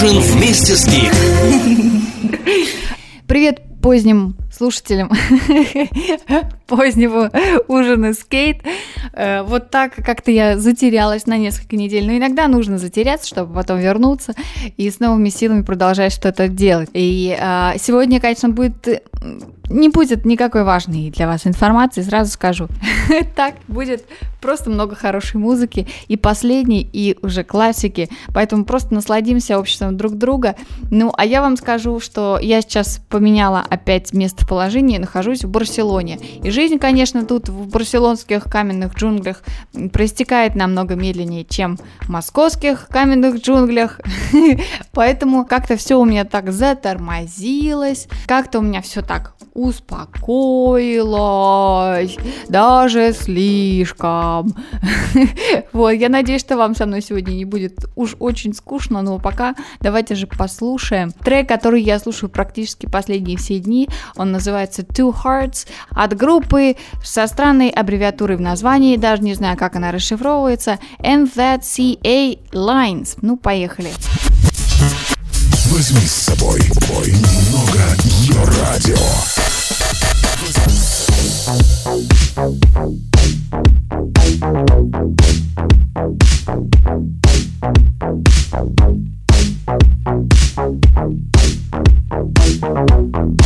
ужин вместе с Гик. Привет поздним слушателям позднего ужина скейт. Э, вот так как-то я затерялась на несколько недель. Но иногда нужно затеряться, чтобы потом вернуться и с новыми силами продолжать что-то делать. И а, сегодня, конечно, будет не будет никакой важной для вас информации, сразу скажу. так, будет просто много хорошей музыки и последней, и уже классики, поэтому просто насладимся обществом друг друга. Ну, а я вам скажу, что я сейчас поменяла опять местоположение, нахожусь в Барселоне. И жизнь, конечно, тут в барселонских каменных джунглях проистекает намного медленнее, чем в московских каменных джунглях, поэтому как-то все у меня так затормозилось, как-то у меня все так успокоилась, даже слишком. Вот, я надеюсь, что вам со мной сегодня не будет уж очень скучно, но пока давайте же послушаем трек, который я слушаю практически последние все дни. Он называется Two Hearts от группы со странной аббревиатурой в названии, даже не знаю, как она расшифровывается, NZCA Lines. Ну, поехали. Возьми с собой бой немного ее радио. Two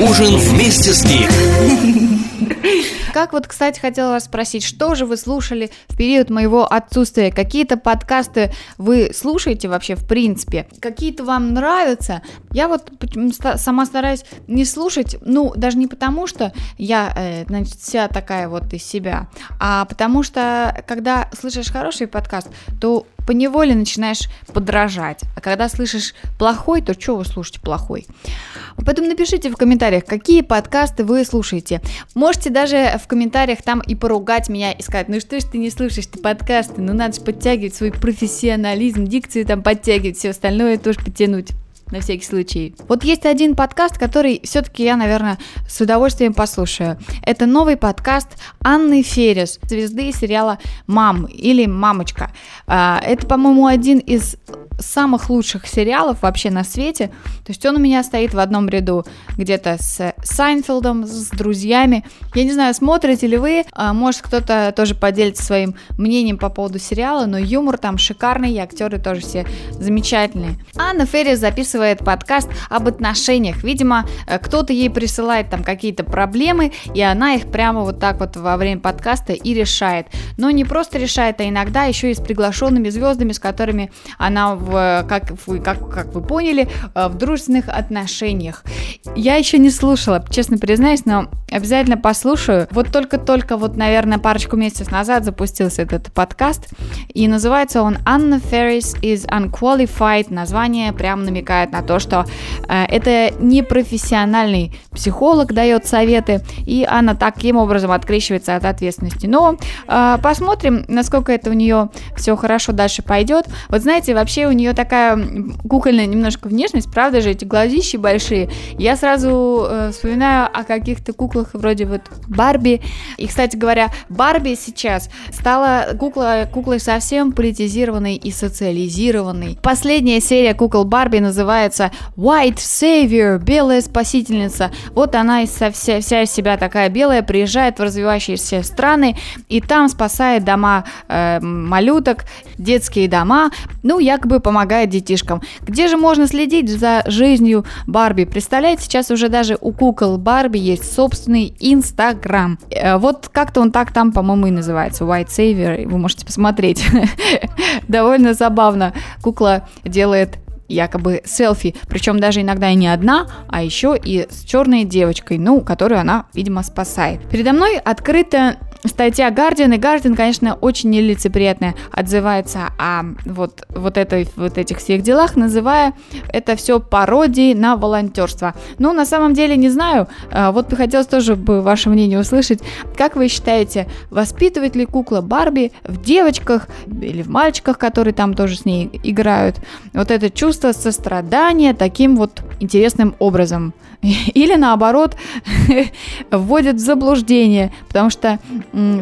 ужин вместе с Гик. как вот, кстати, хотела вас спросить, что же вы слушали в период моего отсутствия? Какие-то подкасты вы слушаете вообще в принципе? Какие-то вам нравятся? Я вот сама стараюсь не слушать, ну, даже не потому, что я, э, значит, вся такая вот из себя, а потому что, когда слышишь хороший подкаст, то поневоле начинаешь подражать. А когда слышишь плохой, то что вы слушаете плохой? Поэтому напишите в комментариях, какие подкасты вы слушаете. Можете даже в комментариях там и поругать меня и сказать, ну что ж ты не слушаешь ты подкасты, ну надо же подтягивать свой профессионализм, дикцию там подтягивать, все остальное тоже подтянуть на всякий случай. Вот есть один подкаст, который все-таки я, наверное, с удовольствием послушаю. Это новый подкаст Анны Феррис, звезды сериала «Мам» или «Мамочка». А, это, по-моему, один из самых лучших сериалов вообще на свете. То есть он у меня стоит в одном ряду где-то с Сайнфилдом, с друзьями. Я не знаю, смотрите ли вы, а, может кто-то тоже поделится своим мнением по поводу сериала, но юмор там шикарный, и актеры тоже все замечательные. Анна Феррис записывает подкаст об отношениях. Видимо, э, кто-то ей присылает там какие-то проблемы, и она их прямо вот так вот во время подкаста и решает. Но не просто решает, а иногда еще и с приглашенными звездами, с которыми она в, как, вы, как, как вы поняли, э, в дружественных отношениях. Я еще не слушала, честно признаюсь, но обязательно послушаю. Вот только-только, вот, наверное, парочку месяцев назад запустился этот подкаст, и называется он Anna Ferris is Unqualified. Название прям намекает на то, что э, это не профессиональный психолог дает советы, и она таким образом открещивается от ответственности. Но э, посмотрим, насколько это у нее все хорошо дальше пойдет. Вот знаете, вообще у нее такая кукольная немножко внешность, правда же, эти глазищи большие. Я сразу э, вспоминаю о каких-то куклах вроде вот Барби. И, кстати говоря, Барби сейчас стала кукла, куклой совсем политизированной и социализированной. Последняя серия кукол Барби называется White Savior, белая спасительница. Вот она вся, вся из себя такая белая, приезжает в развивающиеся страны и там спасает дома э, малюток, детские дома, ну, якобы помогает детишкам. Где же можно следить за жизнью Барби? Представляете, сейчас уже даже у кукол Барби есть собственный Инстаграм. Э, вот как-то он так там, по-моему, и называется, White Savior, вы можете посмотреть. Довольно забавно. Кукла делает якобы селфи, причем даже иногда и не одна, а еще и с черной девочкой, ну, которую она, видимо, спасает. Передо мной открыто статья Guardian, и Guardian, конечно, очень нелицеприятно отзывается о вот, вот, этой, вот этих всех делах, называя это все пародией на волонтерство. Ну, на самом деле, не знаю, а, вот бы хотелось тоже бы ваше мнение услышать. Как вы считаете, воспитывает ли кукла Барби в девочках или в мальчиках, которые там тоже с ней играют, вот это чувство сострадания таким вот интересным образом? Или наоборот, вводит в заблуждение, потому что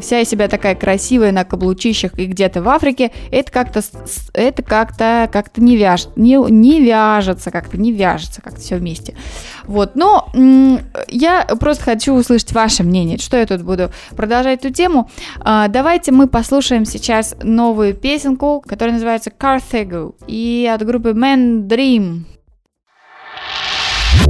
вся из себя такая красивая на каблучищах и где-то в Африке, это как-то это как-то как-то не вяж не, не вяжется, как-то не вяжется, как-то все вместе. Вот, но я просто хочу услышать ваше мнение, что я тут буду продолжать эту тему. А, давайте мы послушаем сейчас новую песенку, которая называется Carthago и от группы Man Dream.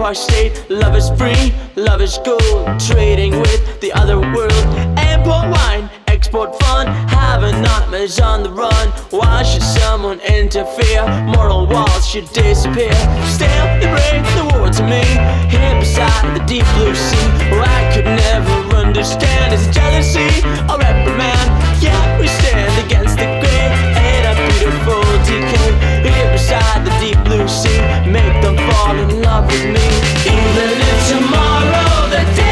empire state. Love is free, love is gold. Trading with the other world. Import wine, export fun. Having nightmares on the run. Why should someone interfere? Moral walls should disappear. Still, they bring the war to me. Here beside the deep blue sea. Where I could never understand is jealousy or reprimand. Yeah, we stand against the Inside the deep blue sea. Make them fall in love with me. Even if tomorrow the day.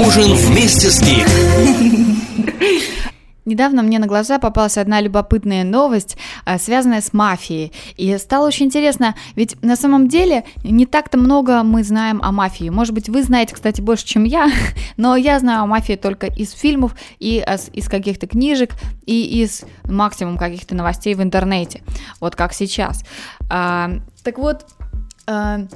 Ужин вместе с Гик. Недавно мне на глаза попалась одна любопытная новость, а, связанная с мафией. И стало очень интересно, ведь на самом деле не так-то много мы знаем о мафии. Может быть, вы знаете, кстати, больше, чем я, но я знаю о мафии только из фильмов и из каких-то книжек и из максимум каких-то новостей в интернете. Вот как сейчас. А, так вот, а,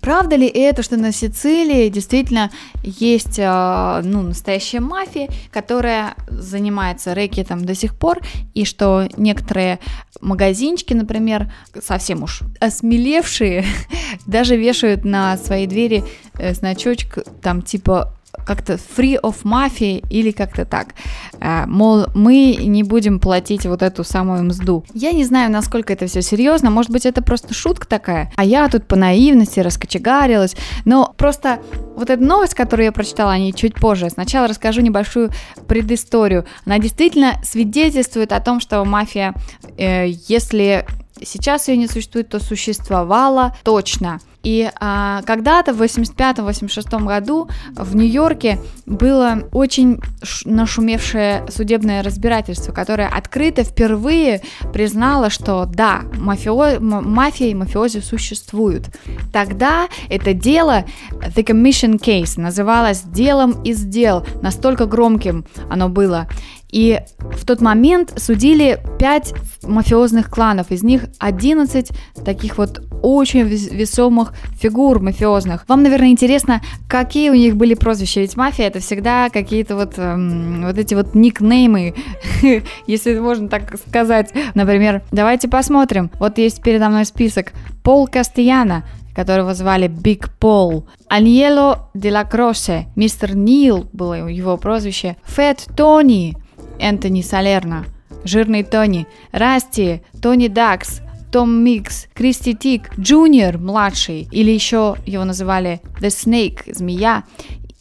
Правда ли это, что на Сицилии действительно есть э, ну, настоящая мафия, которая занимается рэкетом до сих пор, и что некоторые магазинчики, например, совсем уж осмелевшие, даже вешают на свои двери э, значочек там типа как-то free of mafia или как-то так. А, мол, мы не будем платить вот эту самую мзду. Я не знаю, насколько это все серьезно, может быть, это просто шутка такая, а я тут по наивности раскочегарилась, но просто вот эта новость, которую я прочитала о ней чуть позже, сначала расскажу небольшую предысторию. Она действительно свидетельствует о том, что мафия, э, если сейчас ее не существует, то существовала точно. И а, когда-то в 85-86 году в Нью-Йорке было очень нашумевшее судебное разбирательство, которое открыто впервые признало, что да, мафио... мафия и мафиози существуют. Тогда это дело, The Commission Case, называлось «Делом из дел», настолько громким оно было. И в тот момент судили 5 мафиозных кланов, из них 11 таких вот очень весомых фигур мафиозных. Вам, наверное, интересно, какие у них были прозвища, ведь мафия это всегда какие-то вот, эм, вот эти вот никнеймы, если можно так сказать. Например, давайте посмотрим, вот есть передо мной список. Пол Кастияна, которого звали Биг Пол. Аньело де ла Кросе, мистер Нил было его прозвище. Фэт Тони, Энтони Салерно, Жирный Тони, Расти, Тони Дакс, том Микс, Кристи Тик, Джуниор младший, или еще его называли The Snake, змея,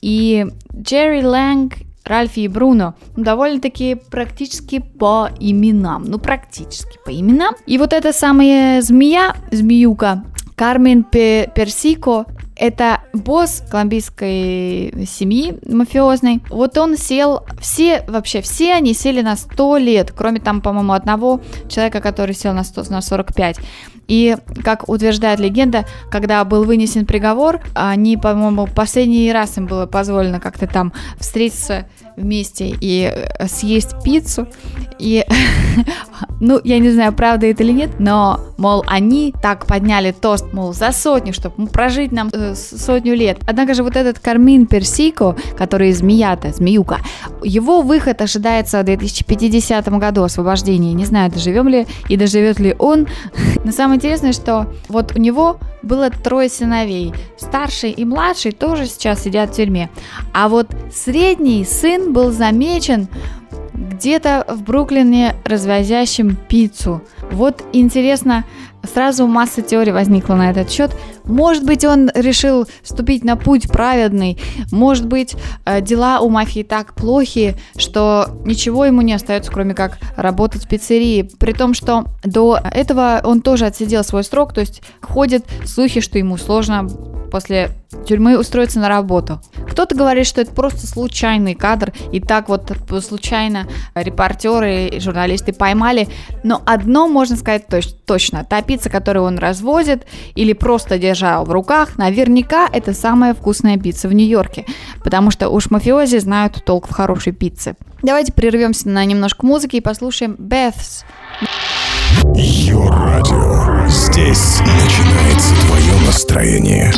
и Джерри Лэнг, Ральфи и Бруно, ну, довольно-таки практически по именам, ну практически по именам. И вот эта самая змея, змеюка, Кармен Персико, это босс колумбийской семьи мафиозной. Вот он сел, все, вообще все они сели на 100 лет, кроме там, по-моему, одного человека, который сел на, 100, на 45. И, как утверждает легенда, когда был вынесен приговор, они, по-моему, последний раз им было позволено как-то там встретиться вместе и э, съесть пиццу. И, ну, я не знаю, правда это или нет, но, мол, они так подняли тост, мол, за сотню, чтобы прожить нам э, сотню лет. Однако же вот этот Кармин Персико, который змея-то, змеюка, его выход ожидается в 2050 году освобождения. Не знаю, доживем ли и доживет ли он. Но самое интересное, что вот у него было трое сыновей. Старший и младший тоже сейчас сидят в тюрьме. А вот средний сын был замечен где-то в Бруклине развозящим пиццу. Вот интересно, сразу масса теорий возникла на этот счет. Может быть, он решил вступить на путь праведный. Может быть, э, дела у мафии так плохи, что ничего ему не остается, кроме как работать в пиццерии. При том, что до этого он тоже отсидел свой срок, то есть ходят слухи, что ему сложно после тюрьмы устроиться на работу. Кто-то говорит, что это просто случайный кадр, и так вот случайно репортеры и журналисты поймали. Но одно можно сказать точ- точно. Пицца, которую он развозит или просто держал в руках, наверняка это самая вкусная пицца в Нью-Йорке. Потому что уж мафиози знают толк в хорошей пицце. Давайте прервемся на немножко музыки и послушаем Beth's. Йо-радио. Здесь начинается твое настроение.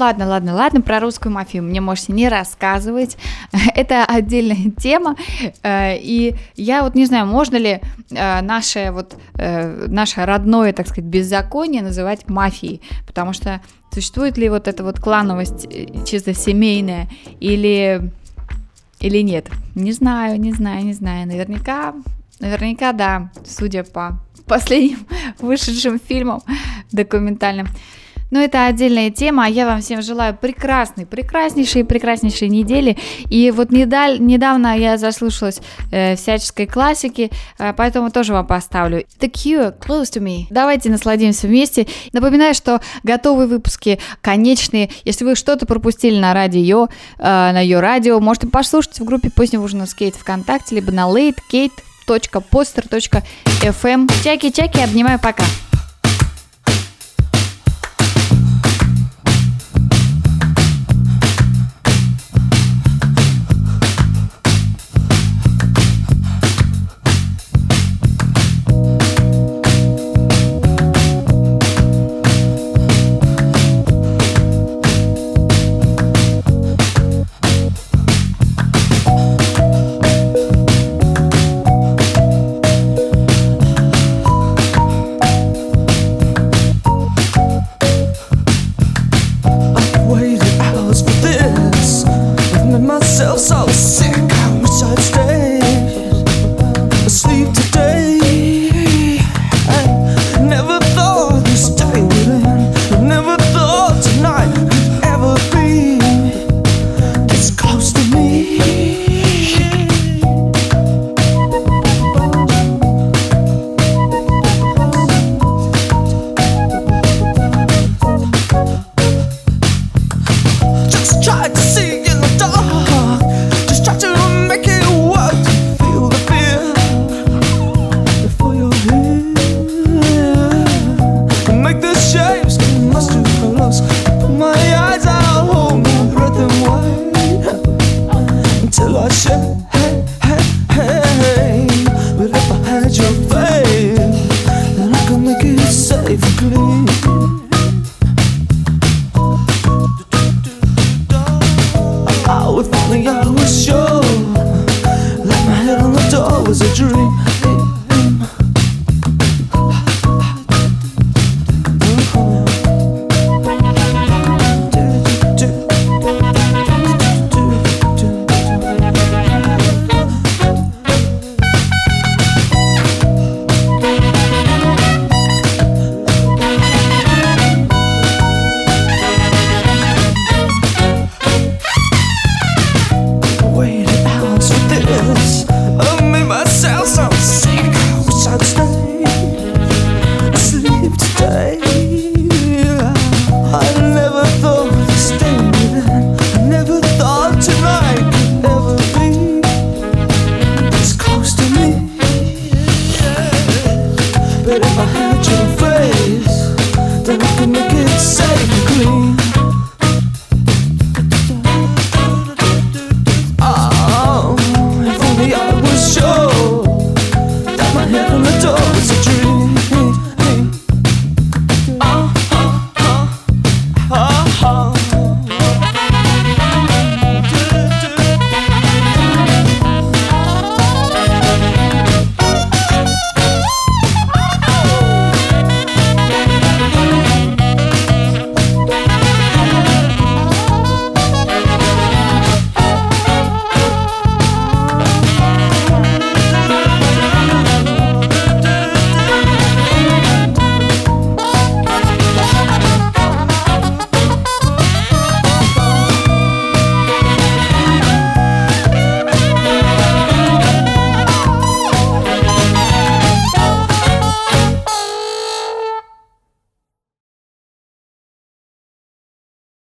Ладно, ладно, ладно, про русскую мафию мне можете не рассказывать. Это отдельная тема. Э, и я вот не знаю, можно ли э, наше вот э, наше родное, так сказать, беззаконие называть мафией, потому что существует ли вот эта вот клановость чисто семейная или или нет? Не знаю, не знаю, не знаю. Наверняка, наверняка да, судя по последним вышедшим фильмам документальным. Но это отдельная тема, а я вам всем желаю прекрасной, прекраснейшей, прекраснейшей недели. И вот недавно я заслушалась э, всяческой классики, э, поэтому тоже вам поставлю The Cure, Close to Me. Давайте насладимся вместе. Напоминаю, что готовые выпуски конечные. Если вы что-то пропустили на радио, э, на ее радио, можете послушать в группе «Позднего ужина скейт» ВКонтакте, либо на latekate.poster.fm. Чаки-чаки, обнимаю, пока.